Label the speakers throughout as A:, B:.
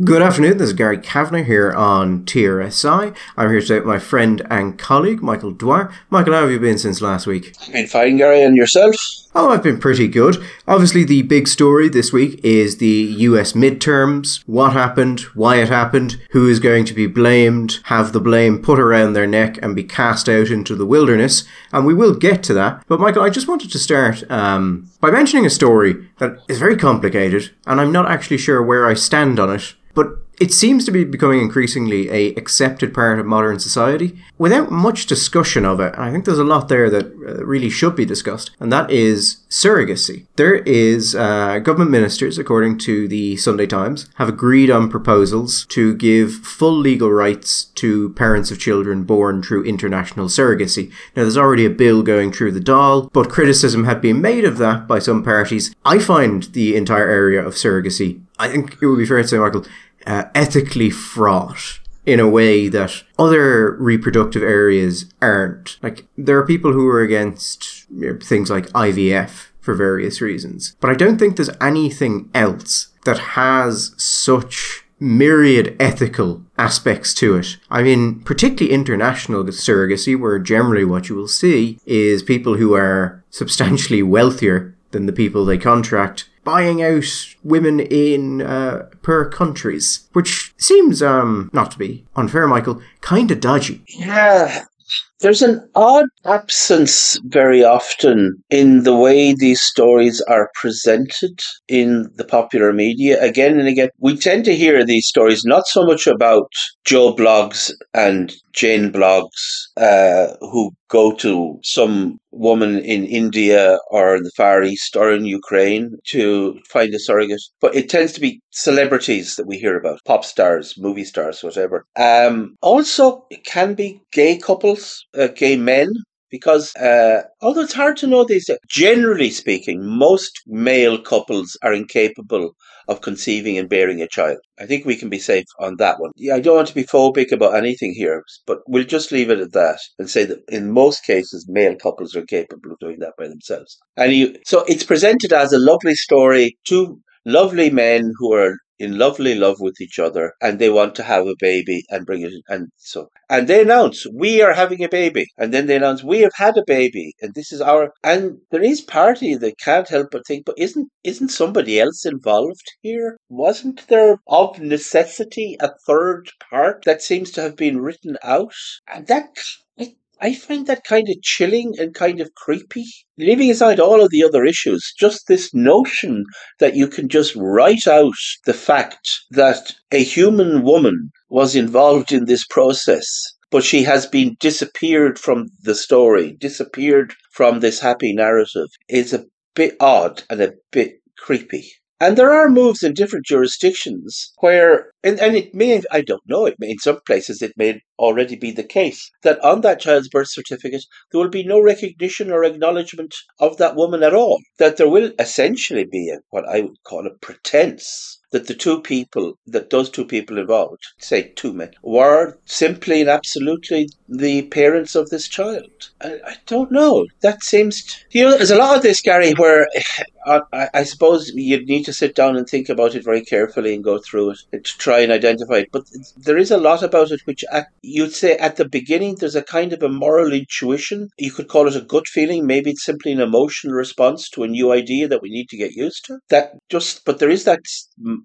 A: Good afternoon, this is Gary Kavanagh here on TRSI. I'm here today with my friend and colleague, Michael Dwyer. Michael, how have you been since last week?
B: I've been fine, Gary, and yourself?
A: Oh, I've been pretty good. Obviously, the big story this week is the US midterms. What happened, why it happened, who is going to be blamed, have the blame put around their neck and be cast out into the wilderness. And we will get to that. But, Michael, I just wanted to start um, by mentioning a story that is very complicated, and I'm not actually sure where I stand on it but it seems to be becoming increasingly a accepted part of modern society without much discussion of it. And I think there's a lot there that uh, really should be discussed, and that is surrogacy. There is uh, government ministers, according to the Sunday Times, have agreed on proposals to give full legal rights to parents of children born through international surrogacy. Now, there's already a bill going through the Dáil, but criticism had been made of that by some parties. I find the entire area of surrogacy I think it would be fair to say, Michael, uh, ethically fraught in a way that other reproductive areas aren't. Like, there are people who are against things like IVF for various reasons, but I don't think there's anything else that has such myriad ethical aspects to it. I mean, particularly international surrogacy, where generally what you will see is people who are substantially wealthier than the people they contract buying out women in uh, countries, which seems um not to be unfair, Michael, kind of dodgy.
B: Yeah, there's an odd absence very often in the way these stories are presented in the popular media. Again and again, we tend to hear these stories not so much about Joe Bloggs and Jane Bloggs, uh, who go to some woman in India or in the Far East or in Ukraine to find a surrogate. But it tends to be celebrities that we hear about, pop stars, movie stars, whatever. Um, also, it can be gay couples, uh, gay men because uh, although it's hard to know these generally speaking, most male couples are incapable of conceiving and bearing a child. I think we can be safe on that one. Yeah, I don't want to be phobic about anything here, but we'll just leave it at that and say that in most cases, male couples are capable of doing that by themselves. And you, so it's presented as a lovely story. Two lovely men who are in lovely love with each other and they want to have a baby and bring it. And so, and they announce, we are having a baby. And then they announce, we have had a baby and this is our, and there is party that can't help but think, but isn't, isn't somebody else involved here? Wasn't there of necessity a third part that seems to have been written out? And that I find that kind of chilling and kind of creepy. Leaving aside all of the other issues, just this notion that you can just write out the fact that a human woman was involved in this process, but she has been disappeared from the story, disappeared from this happy narrative, is a bit odd and a bit creepy. And there are moves in different jurisdictions where, and, and it may, I don't know, it may, in some places it may already be the case that on that child's birth certificate there will be no recognition or acknowledgement of that woman at all. That there will essentially be a, what I would call a pretense that the two people, that those two people involved, say two men, were simply and absolutely the parents of this child. I, I don't know. That seems, to, you know, there's a lot of this, Gary, where I, I, suppose you'd need to sit down and think about it very carefully and go through it to try and identify it. But there is a lot about it which you'd say at the beginning there's a kind of a moral intuition. You could call it a gut feeling. Maybe it's simply an emotional response to a new idea that we need to get used to. That just, but there is that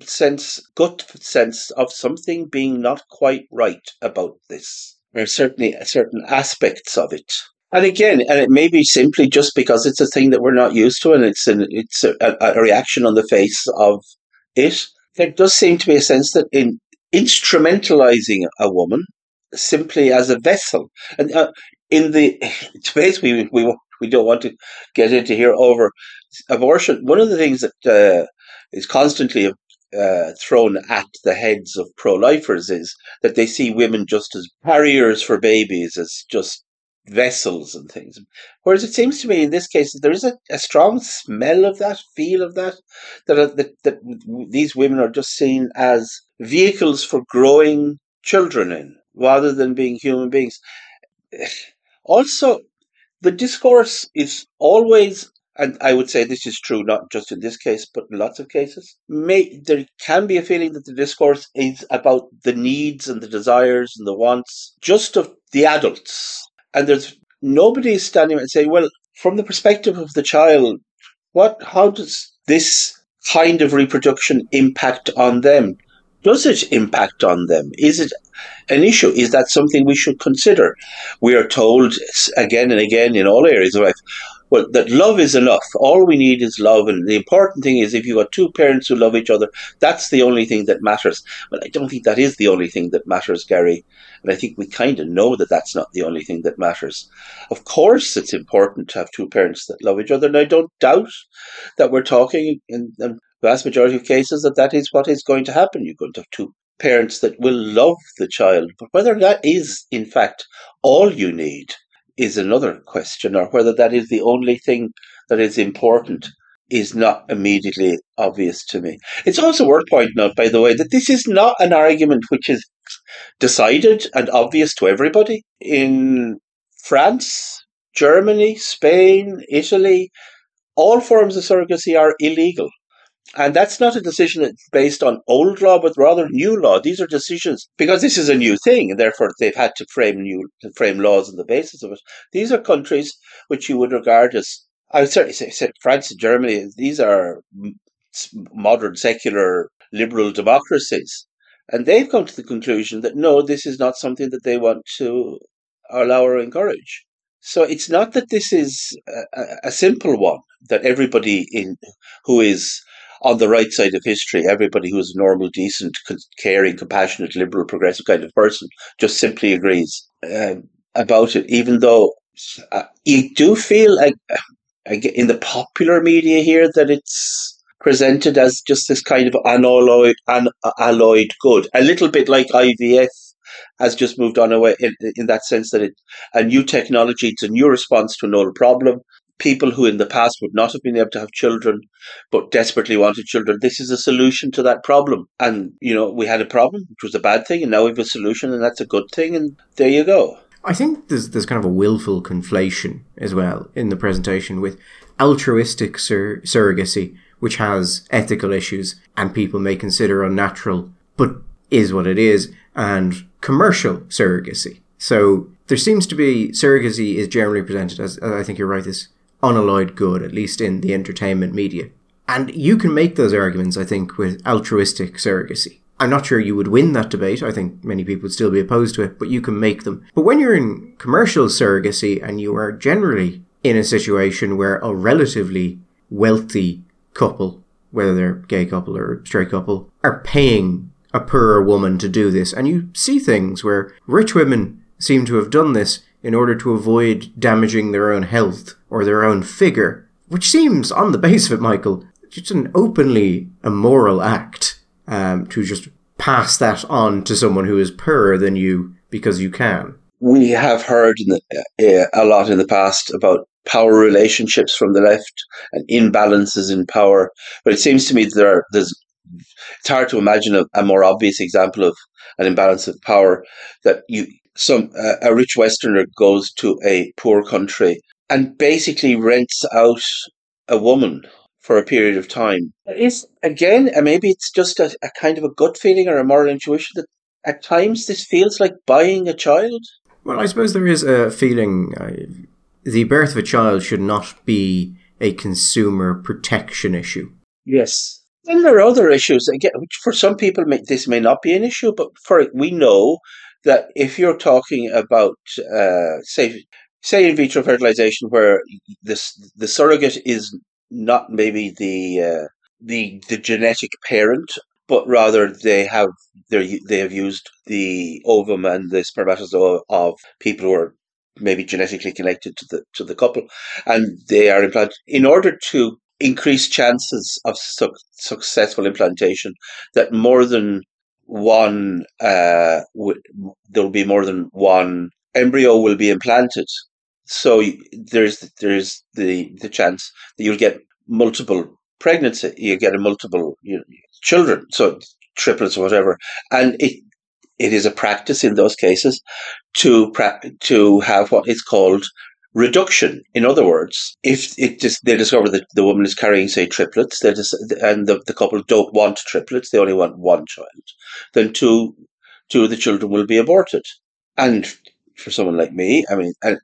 B: sense, gut sense of something being not quite right about this. Or certainly certain aspects of it. And again, and it may be simply just because it's a thing that we're not used to, and it's an it's a, a reaction on the face of it. There does seem to be a sense that in instrumentalizing a woman simply as a vessel, and uh, in the space we we we don't want to get into here over abortion. One of the things that uh, is constantly uh, thrown at the heads of pro-lifers is that they see women just as barriers for babies, as just vessels and things. Whereas it seems to me in this case there is a, a strong smell of that, feel of that, that, uh, that, that these women are just seen as vehicles for growing children in, rather than being human beings. Also, the discourse is always and I would say this is true not just in this case, but in lots of cases, may, there can be a feeling that the discourse is about the needs and the desires and the wants just of the adults. And there's nobody standing and saying, well, from the perspective of the child, what, how does this kind of reproduction impact on them? Does it impact on them? Is it an issue? Is that something we should consider? We are told again and again in all areas of life, well, that love is enough. All we need is love. And the important thing is if you've got two parents who love each other, that's the only thing that matters. But I don't think that is the only thing that matters, Gary. And I think we kind of know that that's not the only thing that matters. Of course, it's important to have two parents that love each other. And I don't doubt that we're talking in the vast majority of cases that that is what is going to happen. You're going to have two parents that will love the child. But whether that is, in fact, all you need is another question, or whether that is the only thing that is important is not immediately obvious to me. It's also worth pointing out, by the way, that this is not an argument which is decided and obvious to everybody. In France, Germany, Spain, Italy, all forms of surrogacy are illegal. And that's not a decision that's based on old law, but rather new law. These are decisions because this is a new thing, and therefore they've had to frame new to frame laws on the basis of it. These are countries which you would regard as I would certainly say, say France and Germany. These are modern secular liberal democracies, and they've come to the conclusion that no, this is not something that they want to allow or encourage. So it's not that this is a, a simple one that everybody in who is on the right side of history, everybody who's a normal, decent, caring, compassionate, liberal, progressive kind of person just simply agrees uh, about it, even though uh, you do feel like uh, in the popular media here that it's presented as just this kind of unalloyed, unalloyed good, a little bit like IVF has just moved on away in, in that sense that it a new technology, it's a new response to an old problem people who in the past would not have been able to have children but desperately wanted children. This is a solution to that problem. And you know we had a problem which was a bad thing and now we have a solution and that's a good thing and there you go.
A: I think there's there's kind of a willful conflation as well in the presentation with altruistic sur- surrogacy which has ethical issues and people may consider unnatural but is what it is and commercial surrogacy. So there seems to be surrogacy is generally presented as I think you're right this unalloyed good, at least in the entertainment media. And you can make those arguments, I think, with altruistic surrogacy. I'm not sure you would win that debate. I think many people would still be opposed to it, but you can make them. But when you're in commercial surrogacy and you are generally in a situation where a relatively wealthy couple, whether they're gay couple or straight couple, are paying a poorer woman to do this, and you see things where rich women seem to have done this in order to avoid damaging their own health or their own figure, which seems, on the base of it, Michael, just an openly immoral act um, to just pass that on to someone who is poorer than you because you can.
B: We have heard the, uh, a lot in the past about power relationships from the left and imbalances in power, but it seems to me there are, there's it's hard to imagine a, a more obvious example of an imbalance of power that you some uh, a rich Westerner goes to a poor country and basically rents out a woman for a period of time. Is again, and maybe it's just a, a kind of a gut feeling or a moral intuition that at times this feels like buying a child.
A: Well, I suppose there is a feeling uh, the birth of a child should not be a consumer protection issue.
B: Yes. Then there are other issues again, which for some people may, this may not be an issue, but for we know that if you're talking about, uh, say, say in vitro fertilization, where this the surrogate is not maybe the uh, the the genetic parent, but rather they have they have used the ovum and the spermatozoa of people who are maybe genetically connected to the to the couple, and they are implanted in order to increase chances of su- successful implantation. That more than one uh, w- there will be more than one embryo will be implanted. So there's there's the the chance that you'll get multiple pregnancy, you get a multiple you know, children, so triplets or whatever, and it it is a practice in those cases to pra- to have what is called reduction. In other words, if it just they discover that the woman is carrying, say, triplets, just, and the, the couple don't want triplets, they only want one child, then two two of the children will be aborted. And for someone like me, I mean, I,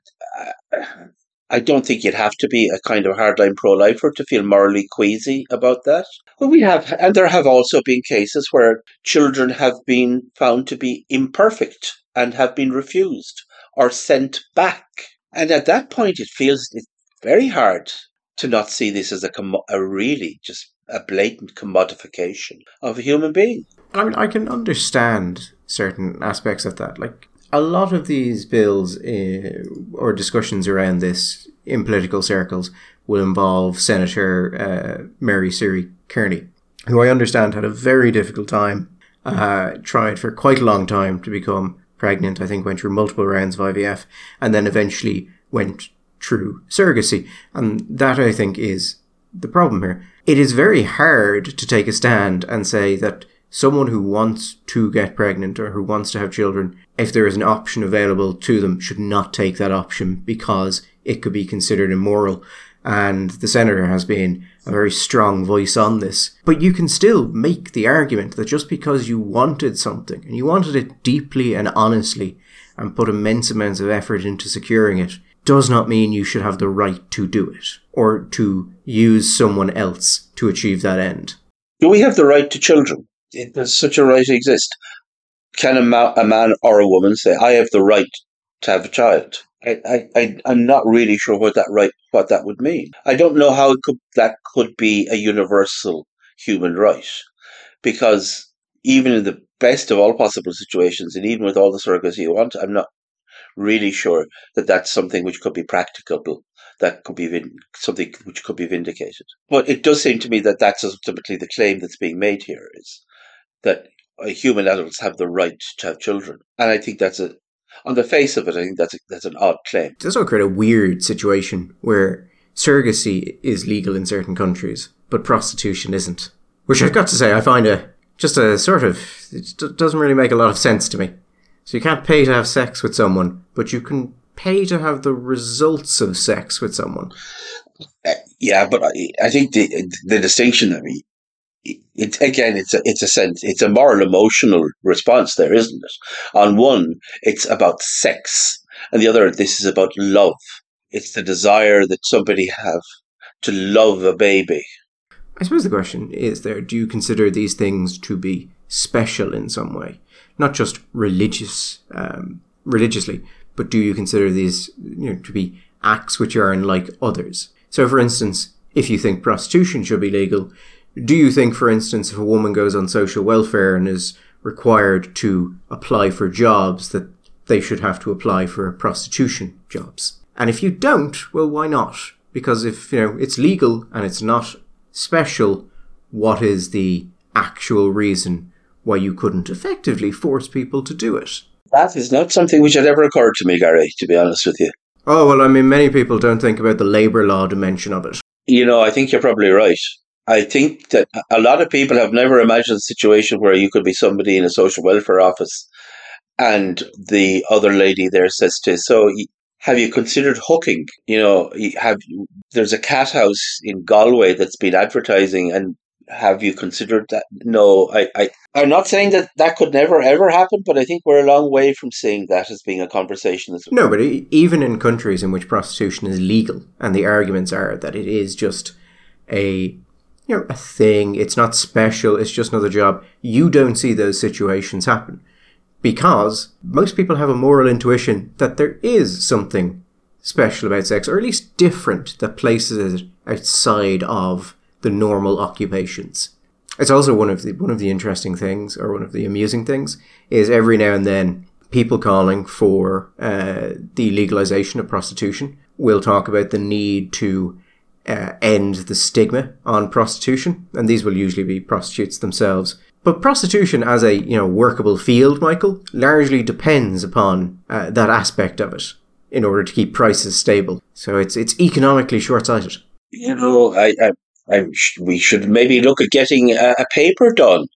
B: I don't think you'd have to be a kind of hardline pro-lifer to feel morally queasy about that. Well, we have, and there have also been cases where children have been found to be imperfect and have been refused or sent back. And at that point, it feels it's very hard to not see this as a, com- a really just a blatant commodification of a human being.
A: I mean, I can understand certain aspects of that. Like a lot of these bills uh, or discussions around this in political circles will involve Senator uh, Mary Seery Kearney, who I understand had a very difficult time, uh, tried for quite a long time to become pregnant. I think went through multiple rounds of IVF, and then eventually went through surrogacy. And that I think is the problem here. It is very hard to take a stand and say that someone who wants to get pregnant or who wants to have children, if there is an option available to them, should not take that option because it could be considered immoral. And the senator has been a very strong voice on this. But you can still make the argument that just because you wanted something and you wanted it deeply and honestly and put immense amounts of effort into securing it, does not mean you should have the right to do it or to use someone else to achieve that end.
B: Do we have the right to children? does such a right exist? Can a, ma- a man or a woman say, "I have the right to have a child"? I, I, I'm not really sure what that right, what that would mean. I don't know how it could that could be a universal human right, because even in the best of all possible situations, and even with all the surrogacy you want, I'm not really sure that that's something which could be practicable. That could be vin- something which could be vindicated. But it does seem to me that that's ultimately the claim that's being made here: is that uh, human adults have the right to have children. And I think that's a, on the face of it, I think that's a, that's an odd claim.
A: It does also create a weird situation where surrogacy is legal in certain countries, but prostitution isn't. Which I've got to say, I find a just a sort of it doesn't really make a lot of sense to me. So you can't pay to have sex with someone, but you can pay to have the results of sex with someone.
B: Uh, yeah, but I, I think the the distinction. that mean, it, again, it's a, it's a sense, it's a moral emotional response there, isn't it? On one, it's about sex, and the other, this is about love. It's the desire that somebody have to love a baby.
A: I suppose the question is there, do you consider these things to be special in some way? Not just religious, um, religiously, but do you consider these you know, to be acts which are unlike others? So, for instance, if you think prostitution should be legal, do you think, for instance, if a woman goes on social welfare and is required to apply for jobs, that they should have to apply for prostitution jobs? And if you don't, well, why not? Because if, you know, it's legal and it's not special, what is the actual reason why you couldn't effectively force people to do it?
B: That is not something which had ever occurred to me, Gary, to be honest with you.
A: Oh, well, I mean, many people don't think about the labour law dimension of it.
B: You know, I think you're probably right. I think that a lot of people have never imagined a situation where you could be somebody in a social welfare office and the other lady there says to you, so have you considered hooking? You know, have there's a cat house in Galway that's been advertising and have you considered that? No, I, I, I'm not saying that that could never ever happen, but I think we're a long way from seeing that as being a conversation. As
A: no, but even in countries in which prostitution is legal, and the arguments are that it is just a you know, a thing. It's not special. It's just another job. You don't see those situations happen because most people have a moral intuition that there is something special about sex, or at least different that places it outside of the normal occupations. It's also one of the one of the interesting things, or one of the amusing things, is every now and then people calling for uh, the legalization of prostitution will talk about the need to uh, end the stigma on prostitution, and these will usually be prostitutes themselves. But prostitution as a you know workable field, Michael, largely depends upon uh, that aspect of it in order to keep prices stable. So it's it's economically short sighted.
B: You know, I, I, I, we should maybe look at getting a, a paper done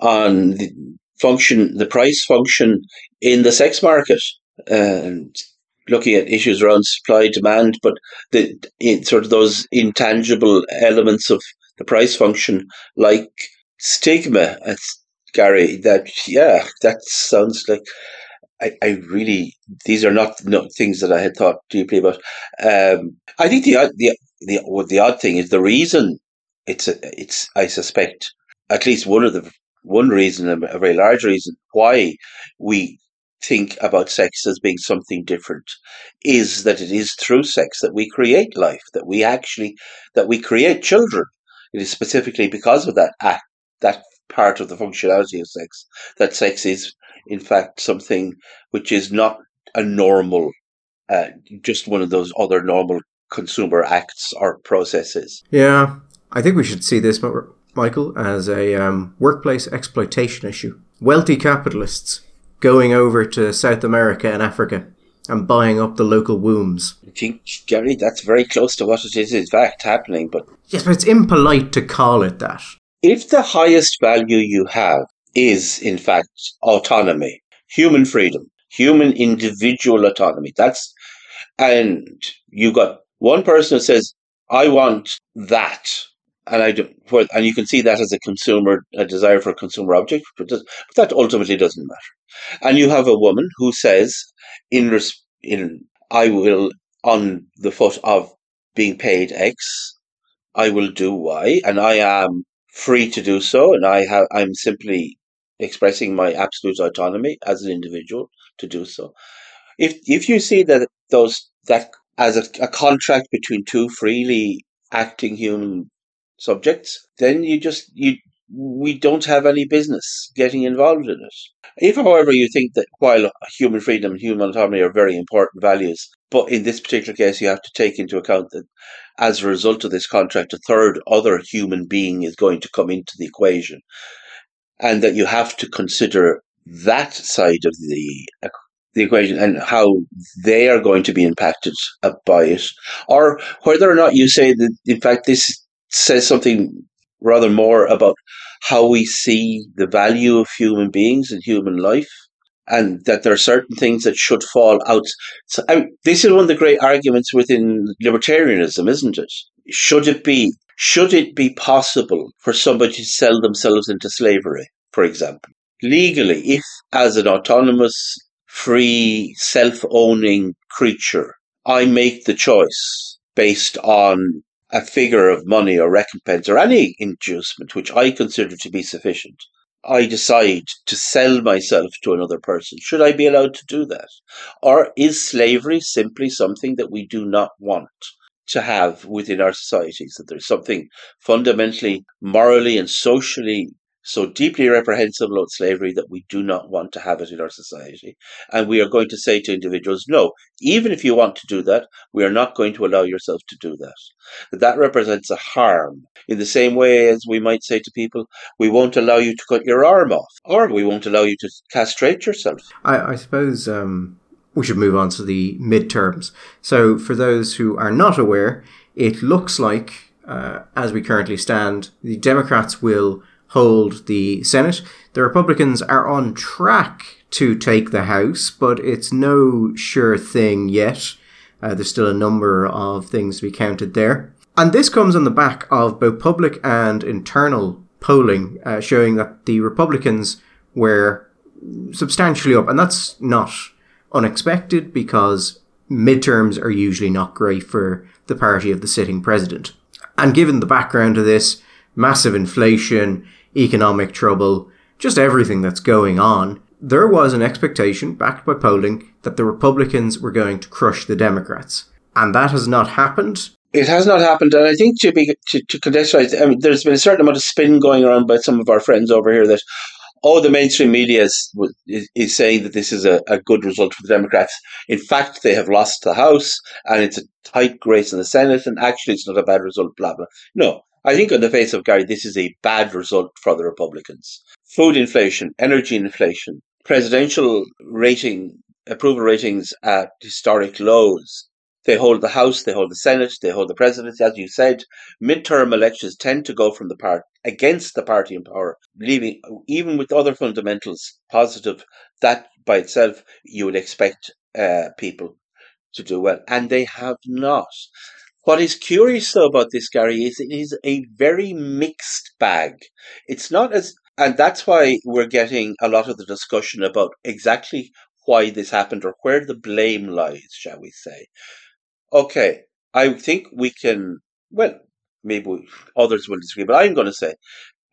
B: on the function, the price function in the sex market, and looking at issues around supply demand, but the sort of those intangible elements of the price function, like stigma. It's, Gary, that yeah, that sounds like I, I really these are not, not things that I had thought deeply about. Um, I think the the the what the odd thing is the reason it's a, it's I suspect at least one of the one reason a very large reason why we think about sex as being something different is that it is through sex that we create life that we actually that we create children. It is specifically because of that act that part of the functionality of sex that sex is in fact something which is not a normal uh, just one of those other normal consumer acts or processes.
A: Yeah i think we should see this michael as a um, workplace exploitation issue. Wealthy capitalists going over to South America and Africa and buying up the local wombs.
B: I think, Gary, that's very close to what it is in fact happening, but.
A: Yes, but it's impolite to call it that.
B: If the highest value you have is, in fact, autonomy, human freedom, human individual autonomy, that's. And you've got one person who says, I want that. And I do, and you can see that as a consumer, a desire for a consumer object, but, but that ultimately doesn't matter. And you have a woman who says, in, res- in I will, on the foot of being paid X, I will do Y, and I am free to do so, and I have, I'm simply expressing my absolute autonomy as an individual to do so. If if you see that those that as a, a contract between two freely acting human subjects, then you just you we don't have any business getting involved in it. If, however, you think that while human freedom and human autonomy are very important values, but in this particular case, you have to take into account that as a result of this contract, a third other human being is going to come into the equation, and that you have to consider that side of the the equation and how they are going to be impacted by it, or whether or not you say that in fact this says something rather more about how we see the value of human beings and human life, and that there are certain things that should fall out. So, I mean, this is one of the great arguments within libertarianism, isn't it? Should it be should it be possible for somebody to sell themselves into slavery, for example, legally, if as an autonomous, free, self-owning creature, I make the choice based on a figure of money or recompense or any inducement which I consider to be sufficient, I decide to sell myself to another person. Should I be allowed to do that? Or is slavery simply something that we do not want to have within our societies? That there's something fundamentally morally and socially so deeply reprehensible about slavery that we do not want to have it in our society. And we are going to say to individuals, no, even if you want to do that, we are not going to allow yourself to do that. That represents a harm in the same way as we might say to people, we won't allow you to cut your arm off, or we won't allow you to castrate yourself.
A: I, I suppose um, we should move on to the midterms. So, for those who are not aware, it looks like, uh, as we currently stand, the Democrats will hold the Senate. The Republicans are on track to take the House, but it's no sure thing yet. Uh, there's still a number of things to be counted there. And this comes on the back of both public and internal polling uh, showing that the Republicans were substantially up. And that's not unexpected because midterms are usually not great for the party of the sitting president. And given the background of this, massive inflation, economic trouble, just everything that's going on, there was an expectation, backed by polling, that the Republicans were going to crush the Democrats. And that has not happened.
B: It has not happened, and I think to be to, to contextualize, I mean, there's been a certain amount of spin going around by some of our friends over here that, oh, the mainstream media is, is, saying that this is a, a good result for the Democrats. In fact, they have lost the House, and it's a tight race in the Senate, and actually, it's not a bad result. Blah blah. No, I think, on the face of Gary, this is a bad result for the Republicans. Food inflation, energy inflation, presidential rating, approval ratings at historic lows. They hold the House, they hold the Senate, they hold the presidency. As you said, midterm elections tend to go from the part against the party in power, leaving even with other fundamentals positive. That by itself, you would expect uh, people to do well, and they have not. What is curious though about this, Gary, is it is a very mixed bag. It's not as, and that's why we're getting a lot of the discussion about exactly why this happened or where the blame lies, shall we say. Okay, I think we can, well, maybe others will disagree, but I'm going to say,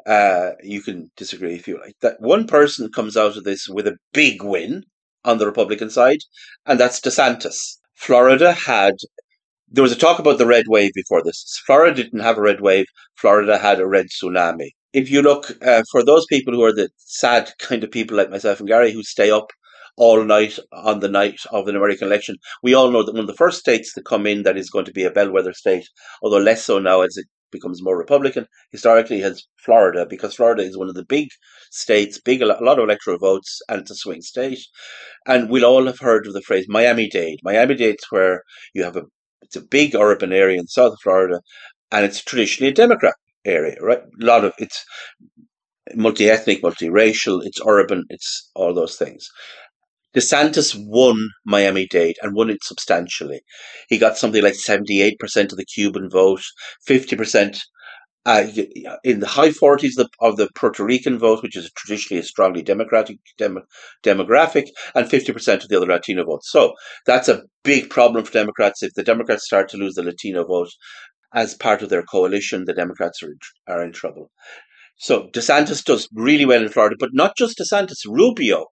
B: uh, you can disagree if you like, that one person comes out of this with a big win on the Republican side, and that's DeSantis. Florida had there was a talk about the red wave before this. Florida didn't have a red wave. Florida had a red tsunami. If you look uh, for those people who are the sad kind of people like myself and Gary who stay up all night on the night of an American election, we all know that one of the first states to come in that is going to be a bellwether state, although less so now as it becomes more Republican, historically has Florida because Florida is one of the big states, big a lot of electoral votes, and it's a swing state. And we'll all have heard of the phrase Miami Dade. Miami Dade's where you have a it's a big urban area in South Florida, and it's traditionally a Democrat area, right? A lot of it's multi-ethnic, multiracial, it's urban, it's all those things. DeSantis won Miami Dade and won it substantially. He got something like 78% of the Cuban vote, 50% uh, in the high 40s of the Puerto Rican vote, which is traditionally a strongly democratic dem- demographic, and 50% of the other Latino votes. So that's a big problem for Democrats. If the Democrats start to lose the Latino vote as part of their coalition, the Democrats are in, are in trouble. So DeSantis does really well in Florida, but not just DeSantis. Rubio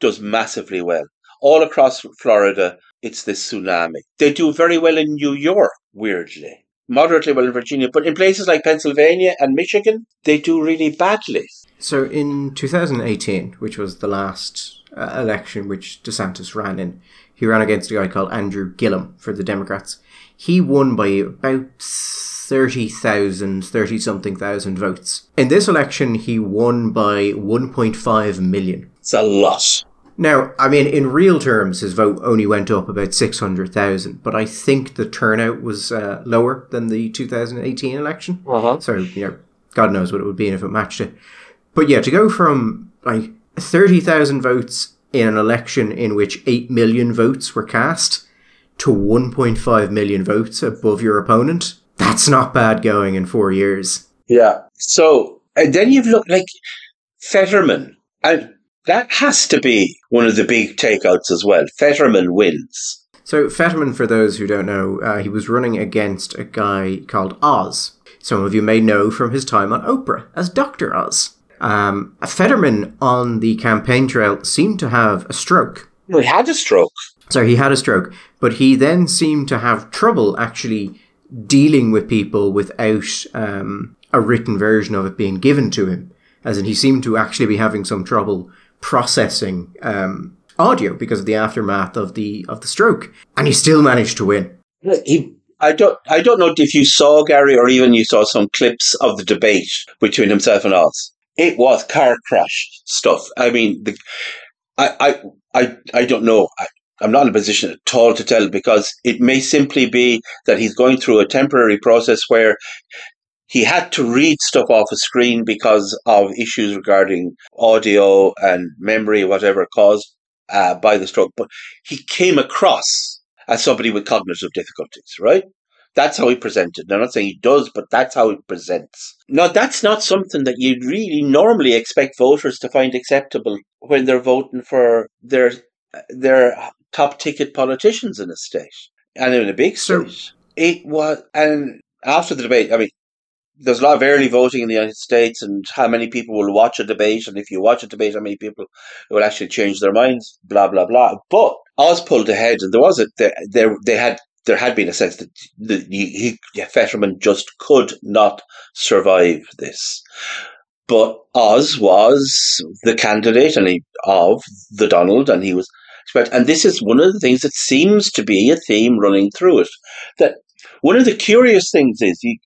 B: does massively well. All across Florida, it's this tsunami. They do very well in New York, weirdly moderately well in Virginia, but in places like Pennsylvania and Michigan, they do really badly.
A: So in 2018, which was the last uh, election which DeSantis ran in, he ran against a guy called Andrew Gillum for the Democrats. He won by about 30,000, 30 something thousand votes. In this election, he won by 1.5 million.
B: It's a lot.
A: Now, I mean, in real terms, his vote only went up about 600,000, but I think the turnout was uh, lower than the 2018 election.
B: Uh-huh.
A: So, you know, God knows what it would be if it matched it. But yeah, to go from like 30,000 votes in an election in which 8 million votes were cast to 1.5 million votes above your opponent, that's not bad going in four years.
B: Yeah. So, and then you've looked like Fetterman. And that has to be one of the big takeouts as well. Fetterman wins.
A: So, Fetterman, for those who don't know, uh, he was running against a guy called Oz. Some of you may know from his time on Oprah as Dr. Oz. Um, Fetterman on the campaign trail seemed to have a stroke.
B: Well, he had a stroke.
A: So he had a stroke, but he then seemed to have trouble actually dealing with people without um, a written version of it being given to him. As in, he seemed to actually be having some trouble processing um, audio because of the aftermath of the of the stroke, and he still managed to win.
B: He, I don't, I don't know if you saw Gary or even you saw some clips of the debate between himself and Oz. It was car crash stuff. I mean, the, I, I, I, I don't know. I, I'm not in a position at all to tell because it may simply be that he's going through a temporary process where he had to read stuff off a screen because of issues regarding audio and memory, whatever caused uh, by the stroke. But he came across as somebody with cognitive difficulties, right? That's how he presented. Now, I'm not saying he does, but that's how he presents. Now, that's not something that you'd really normally expect voters to find acceptable when they're voting for their their top ticket politicians in a state and in a big state. So, it was, and after the debate, I mean, there's a lot of early voting in the United States, and how many people will watch a debate, and if you watch a debate, how many people will actually change their minds, blah blah blah. But Oz pulled ahead, and there was a there, they had there had been a sense that the he, Fetterman just could not survive this. But Oz was the candidate, and he, of the Donald, and he was. And this is one of the things that seems to be a theme running through it. That one of the curious things is you,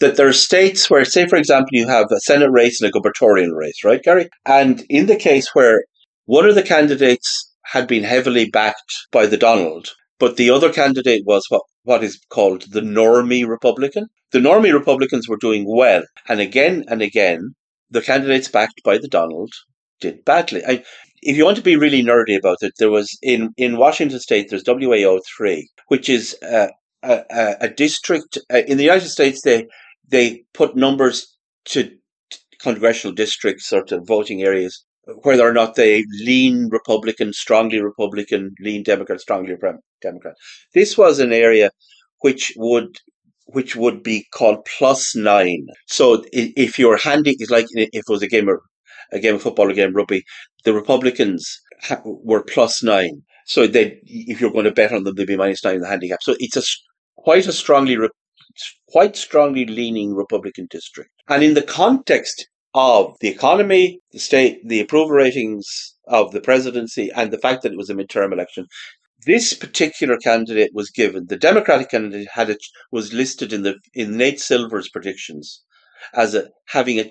B: that there are states where, say, for example, you have a Senate race and a gubernatorial race, right, Gary? And in the case where one of the candidates had been heavily backed by the Donald, but the other candidate was what, what is called the normie Republican. The normie Republicans were doing well. And again and again, the candidates backed by the Donald did badly. I, if you want to be really nerdy about it, there was in, in Washington State, there's WAO three, which is uh, a, a, a, district uh, in the United States. They they put numbers to congressional districts or to voting areas, whether or not they lean Republican, strongly Republican, lean Democrat, strongly Democrat. This was an area which would which would be called plus nine. So if you're handy, it's like if it was a game of a game of football, a game of rugby, the Republicans were plus nine. So they, if you're going to bet on them, they'd be minus nine in the handicap. So it's a quite a strongly, quite strongly leaning Republican district. And in the context of the economy, the state, the approval ratings of the presidency, and the fact that it was a midterm election, this particular candidate was given. The Democratic candidate had a, was listed in the in Nate Silver's predictions as a having a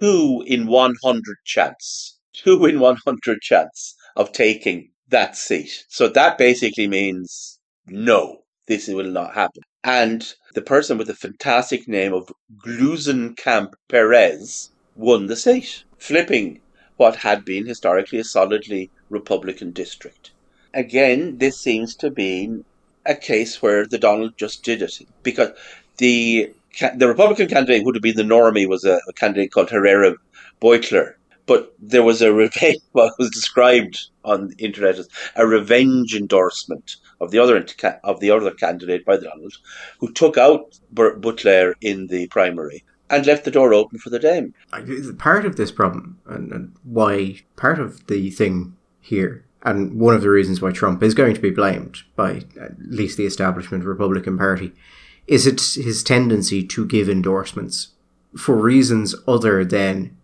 B: two in one hundred chance, two in one hundred chance of taking that seat. So that basically means no, this will not happen. And the person with the fantastic name of Gluesenkamp Perez won the seat, flipping what had been historically a solidly Republican district again, this seems to be a case where the Donald just did it because the the Republican candidate would have been the normie was a, a candidate called Herrera Beutler, but there was a revenge. What was described on the internet as a revenge endorsement of the other of the other candidate by Donald, who took out Beutler in the primary and left the door open for the Dame.
A: Part of this problem, and, and why part of the thing here and one of the reasons why Trump is going to be blamed by at least the establishment Republican Party is it's his tendency to give endorsements for reasons other than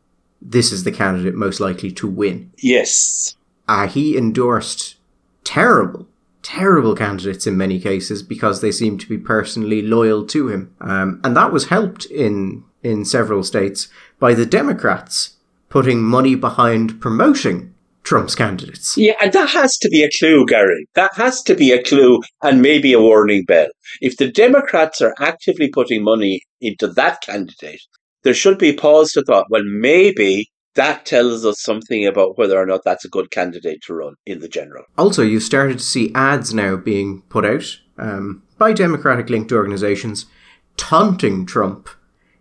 A: this is the candidate most likely to win.
B: Yes.
A: Uh, he endorsed terrible, terrible candidates in many cases because they seemed to be personally loyal to him. Um, and that was helped in, in several states by the Democrats putting money behind promoting Trump's candidates.
B: Yeah, and that has to be a clue, Gary. That has to be a clue and maybe a warning bell. If the Democrats are actively putting money into that candidate, there should be pause to thought, well, maybe that tells us something about whether or not that's a good candidate to run in the general.
A: Also, you've started to see ads now being put out um, by Democratic linked organizations taunting Trump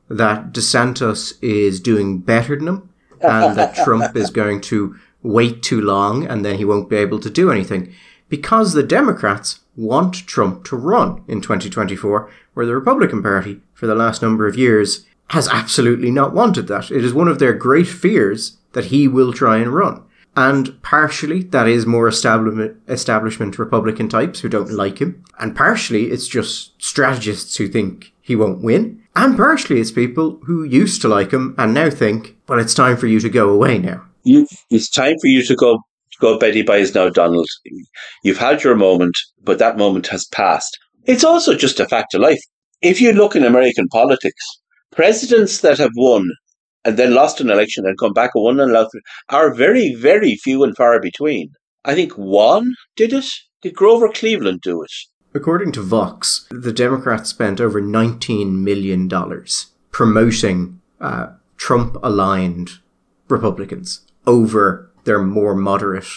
A: that DeSantis is doing better than him and that Trump is going to wait too long and then he won't be able to do anything. Because the Democrats want Trump to run in 2024, where the Republican Party, for the last number of years, has absolutely not wanted that. It is one of their great fears that he will try and run. And partially that is more establishment, establishment Republican types who don't like him. And partially it's just strategists who think he won't win. And partially it's people who used to like him and now think, well, it's time for you to go away now
B: you, it's time for you to go go Betty buys now, Donald. You've had your moment, but that moment has passed. It's also just a fact of life. If you look in American politics, presidents that have won and then lost an election and come back and won and lost are very, very few and far between. I think one did it. Did Grover Cleveland do it?
A: According to Vox, the Democrats spent over $19 million promoting uh, Trump aligned Republicans over their more moderate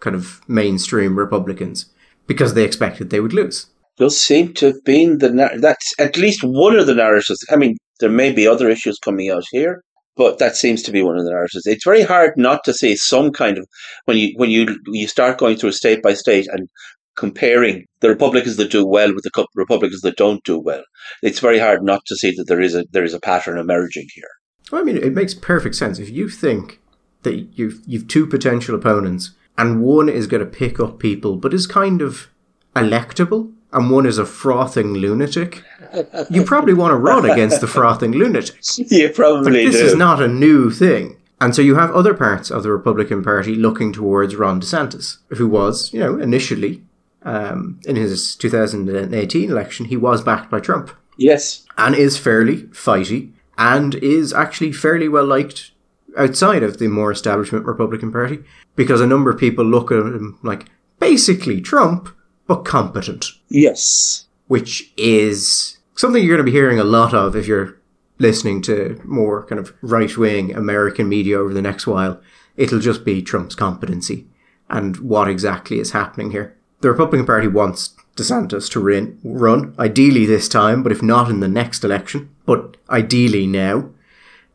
A: kind of mainstream Republicans because they expected they would lose.
B: Those seem to have been the that's at least one of the narratives. I mean, there may be other issues coming out here, but that seems to be one of the narratives. It's very hard not to see some kind of when you when you you start going through state by state and comparing the Republicans that do well with the Republicans that don't do well. It's very hard not to see that there is a there is a pattern emerging here.
A: Well, I mean, it makes perfect sense if you think that you've you've two potential opponents, and one is going to pick up people, but is kind of electable, and one is a frothing lunatic. You probably want to run against the frothing lunatic.
B: You probably
A: like, this
B: do.
A: is not a new thing. And so you have other parts of the Republican Party looking towards Ron DeSantis, who was, you know, initially um, in his 2018 election, he was backed by Trump.
B: Yes.
A: And is fairly fighty and is actually fairly well liked outside of the more establishment Republican Party because a number of people look at him like basically Trump, but competent.
B: Yes.
A: Which is something you're going to be hearing a lot of if you're listening to more kind of right wing American media over the next while. It'll just be Trump's competency and what exactly is happening here. The Republican Party wants DeSantis to rin- run, ideally this time, but if not in the next election, but ideally now.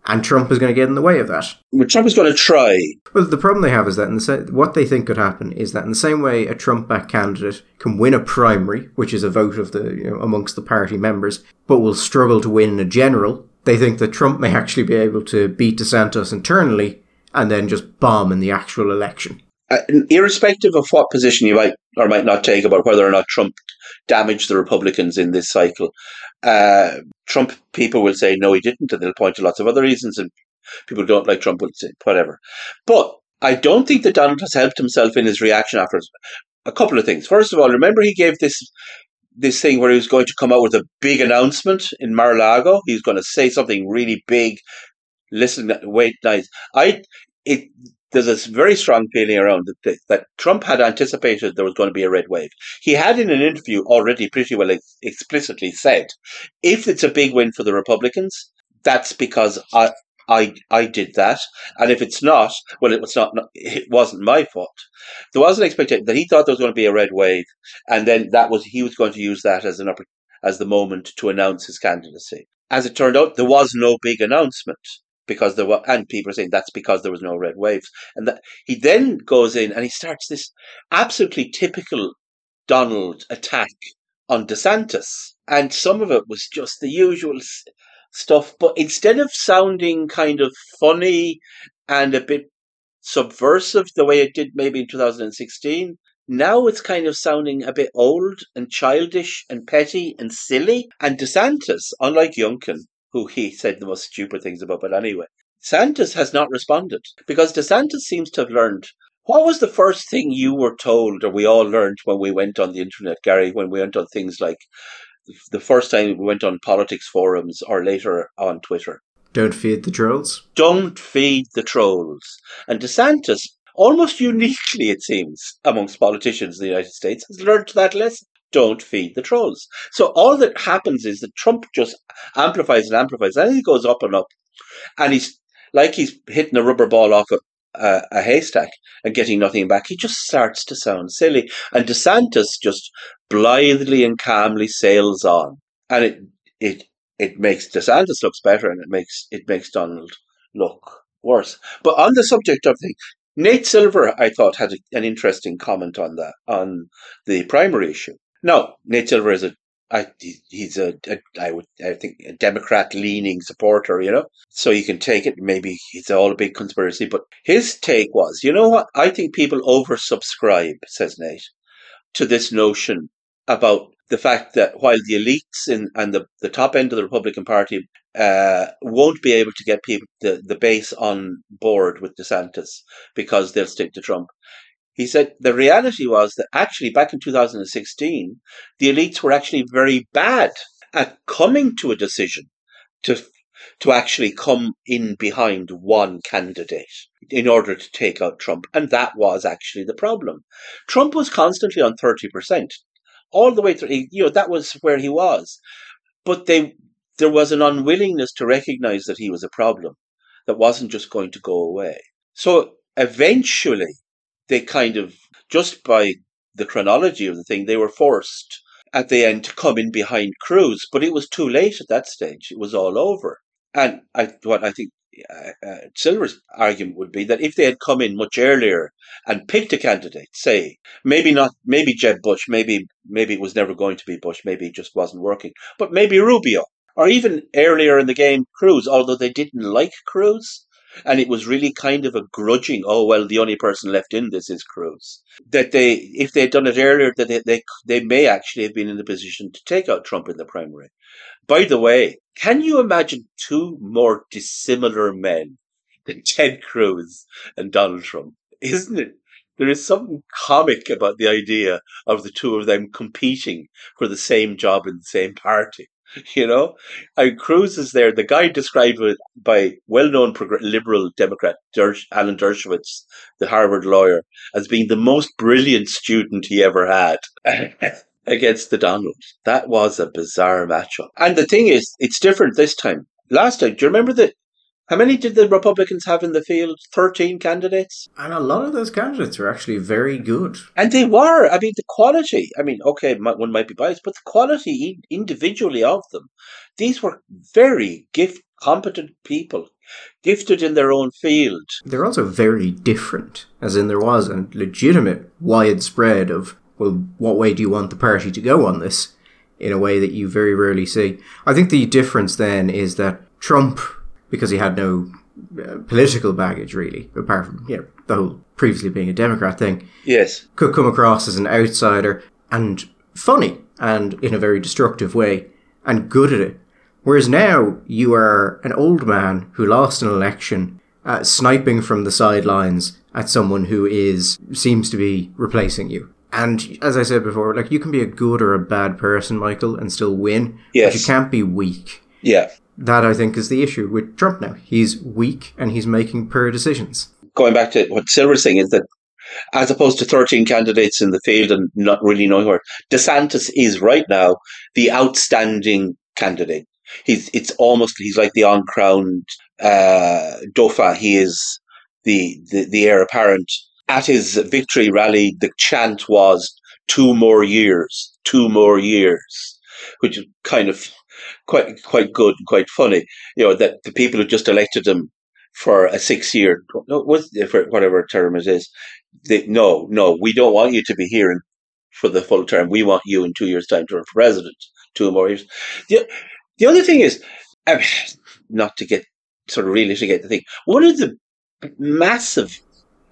A: And Trump is going to get in the way of that.
B: Well, Trump is going to try.
A: Well, the problem they have is that in the sa- what they think could happen is that in the same way a Trump-backed candidate can win a primary, which is a vote of the you know, amongst the party members, but will struggle to win a general, they think that Trump may actually be able to beat DeSantis internally and then just bomb in the actual election.
B: Uh, irrespective of what position you might or might not take about whether or not Trump damaged the Republicans in this cycle, uh, Trump people will say no, he didn't, and they'll point to lots of other reasons, and people don't like Trump will say whatever. But I don't think that Donald has helped himself in his reaction after a couple of things. First of all, remember he gave this this thing where he was going to come out with a big announcement in Mar-a-Lago. He's going to say something really big. Listen, wait, nice. I it there's this very strong feeling around that, that Trump had anticipated there was going to be a red wave. He had in an interview already pretty well ex- explicitly said, if it's a big win for the Republicans, that's because I, I, I did that. And if it's not, well, it was not, it wasn't my fault. There was an expectation that he thought there was going to be a red wave. And then that was, he was going to use that as an, as the moment to announce his candidacy. As it turned out, there was no big announcement because there were, and people are saying that's because there was no red waves. And that he then goes in and he starts this absolutely typical Donald attack on DeSantis. And some of it was just the usual stuff, but instead of sounding kind of funny and a bit subversive the way it did maybe in 2016, now it's kind of sounding a bit old and childish and petty and silly. And DeSantis, unlike Youngkin, who he said the most stupid things about. But anyway, Santos has not responded because DeSantis seems to have learned. What was the first thing you were told, or we all learned when we went on the internet, Gary, when we went on things like the first time we went on politics forums or later on Twitter?
A: Don't feed the trolls.
B: Don't feed the trolls. And DeSantis, almost uniquely, it seems, amongst politicians in the United States, has learned that lesson don't feed the trolls. So all that happens is that Trump just amplifies and amplifies, and he goes up and up, and he's like he's hitting a rubber ball off a, a, a haystack and getting nothing back. He just starts to sound silly, and DeSantis just blithely and calmly sails on, and it it it makes DeSantis looks better, and it makes it makes Donald look worse. But on the subject of the Nate Silver, I thought, had an interesting comment on that, on the primary issue. No, Nate Silver is a I, he's a, a I would I think a Democrat leaning supporter, you know. So you can take it. Maybe it's all a big conspiracy, but his take was, you know what? I think people oversubscribe, says Nate, to this notion about the fact that while the elites in, and the, the top end of the Republican Party uh, won't be able to get people the, the base on board with DeSantis because they'll stick to Trump, he said the reality was that actually back in 2016, the elites were actually very bad at coming to a decision to to actually come in behind one candidate in order to take out Trump. And that was actually the problem. Trump was constantly on 30%, all the way through. You know, that was where he was. But they, there was an unwillingness to recognize that he was a problem that wasn't just going to go away. So eventually, they kind of, just by the chronology of the thing, they were forced at the end to come in behind Cruz, but it was too late at that stage. It was all over. And I, what I think uh, uh, Silver's argument would be that if they had come in much earlier and picked a candidate, say maybe not, maybe Jeb Bush, maybe maybe it was never going to be Bush, maybe it just wasn't working, but maybe Rubio, or even earlier in the game, Cruz. Although they didn't like Cruz, and it was really kind of a grudging. Oh well, the only person left in this is Cruz. That they, if they had done it earlier, that they, they they may actually have been in the position to take out Trump in the primary. By the way, can you imagine two more dissimilar men than Ted Cruz and Donald Trump? Isn't it? There is something comic about the idea of the two of them competing for the same job in the same party. you know, and Cruz is there. The guy described by well-known liberal Democrat Alan Dershowitz, the Harvard lawyer, as being the most brilliant student he ever had. against the Donald. That was a bizarre matchup. And the thing is, it's different this time. Last time, do you remember that How many did the Republicans have in the field? 13 candidates?
A: And a lot of those candidates were actually very good.
B: And they were. I mean, the quality, I mean, okay, one might be biased, but the quality individually of them, these were very gift competent people, gifted in their own field.
A: They're also very different, as in there was a legitimate widespread of, well, what way do you want the party to go on this? In a way that you very rarely see. I think the difference then is that Trump because he had no uh, political baggage really, apart from you know the whole previously being a Democrat thing.
B: Yes,
A: could come across as an outsider and funny and in a very destructive way and good at it. Whereas now you are an old man who lost an election, uh, sniping from the sidelines at someone who is seems to be replacing you. And as I said before, like you can be a good or a bad person, Michael, and still win.
B: Yes.
A: But you can't be weak.
B: Yeah
A: that I think is the issue with Trump now. He's weak and he's making poor decisions.
B: Going back to what Silver's saying is that as opposed to 13 candidates in the field and not really knowing where, DeSantis is right now the outstanding candidate. He's it's almost he's like the uncrowned uh, Dauphin. He is the, the the heir apparent. At his victory rally, the chant was two more years, two more years, which kind of quite quite good and quite funny. You know that the people who just elected him for a six year for whatever term it is, they, no, no, we don't want you to be here for the full term. We want you in two years' time to run for president. Two more years. The the other thing is, I mean, not to get sort of really to get the thing. One of the massive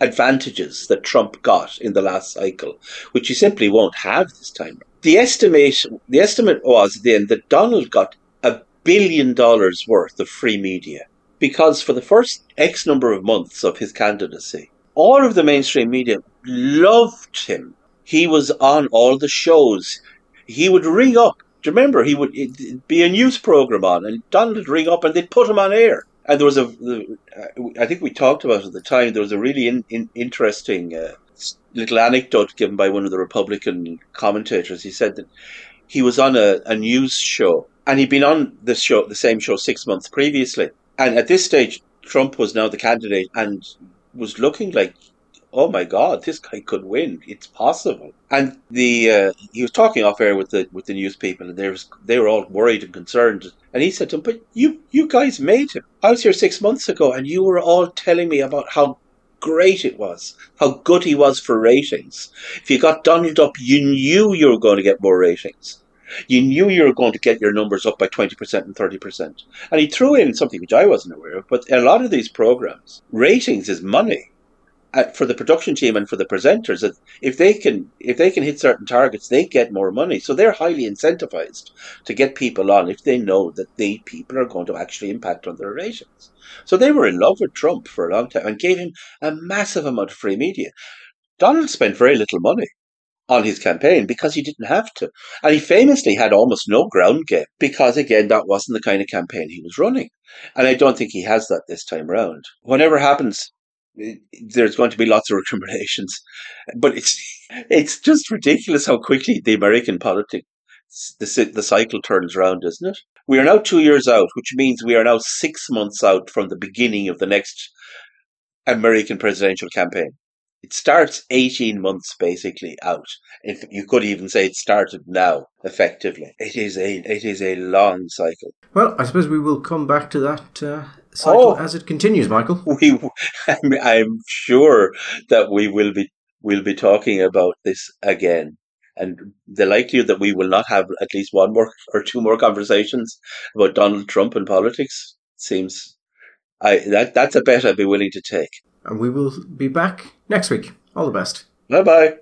B: advantages that Trump got in the last cycle, which he simply won't have this time the estimate the estimate was then that Donald got a billion dollars worth of free media because for the first X number of months of his candidacy, all of the mainstream media loved him. He was on all the shows. He would ring up. Do you remember? He would be a news program on, and Donald would ring up, and they'd put him on air. And there was a, I think we talked about at the time. There was a really in, in, interesting uh, little anecdote given by one of the Republican commentators. He said that he was on a, a news show and he'd been on the show, the same show six months previously. And at this stage, Trump was now the candidate and was looking like, oh my God, this guy could win. It's possible. And the uh, he was talking off air with the with the news people, and they was they were all worried and concerned. And he said to him, "But you you guys made him. I was here six months ago, and you were all telling me about how great it was, how good he was for ratings. If you got Donald up, you knew you were going to get more ratings. You knew you were going to get your numbers up by 20% and 30%. And he threw in something which I wasn't aware of, but a lot of these programs, ratings is money Uh, for the production team and for the presenters if they can if they can hit certain targets they get more money so they're highly incentivized to get people on if they know that the people are going to actually impact on their ratings so they were in love with trump for a long time and gave him a massive amount of free media donald spent very little money on his campaign because he didn't have to. And he famously had almost no ground game because, again, that wasn't the kind of campaign he was running. And I don't think he has that this time around. Whatever happens there's going to be lots of recriminations, but it's it's just ridiculous how quickly the American politics the the cycle turns around, isn't it? We are now two years out, which means we are now six months out from the beginning of the next American presidential campaign. It starts 18 months basically out. If you could even say it started now, effectively. It is a it is a long cycle.
A: Well, I suppose we will come back to that uh, cycle oh, as it continues, Michael.
B: We, I'm sure that we will be we'll be talking about this again. And the likelihood that we will not have at least one more or two more conversations about Donald Trump and politics seems I that that's a bet I'd be willing to take.
A: And we will be back next week. All the best.
B: Bye bye.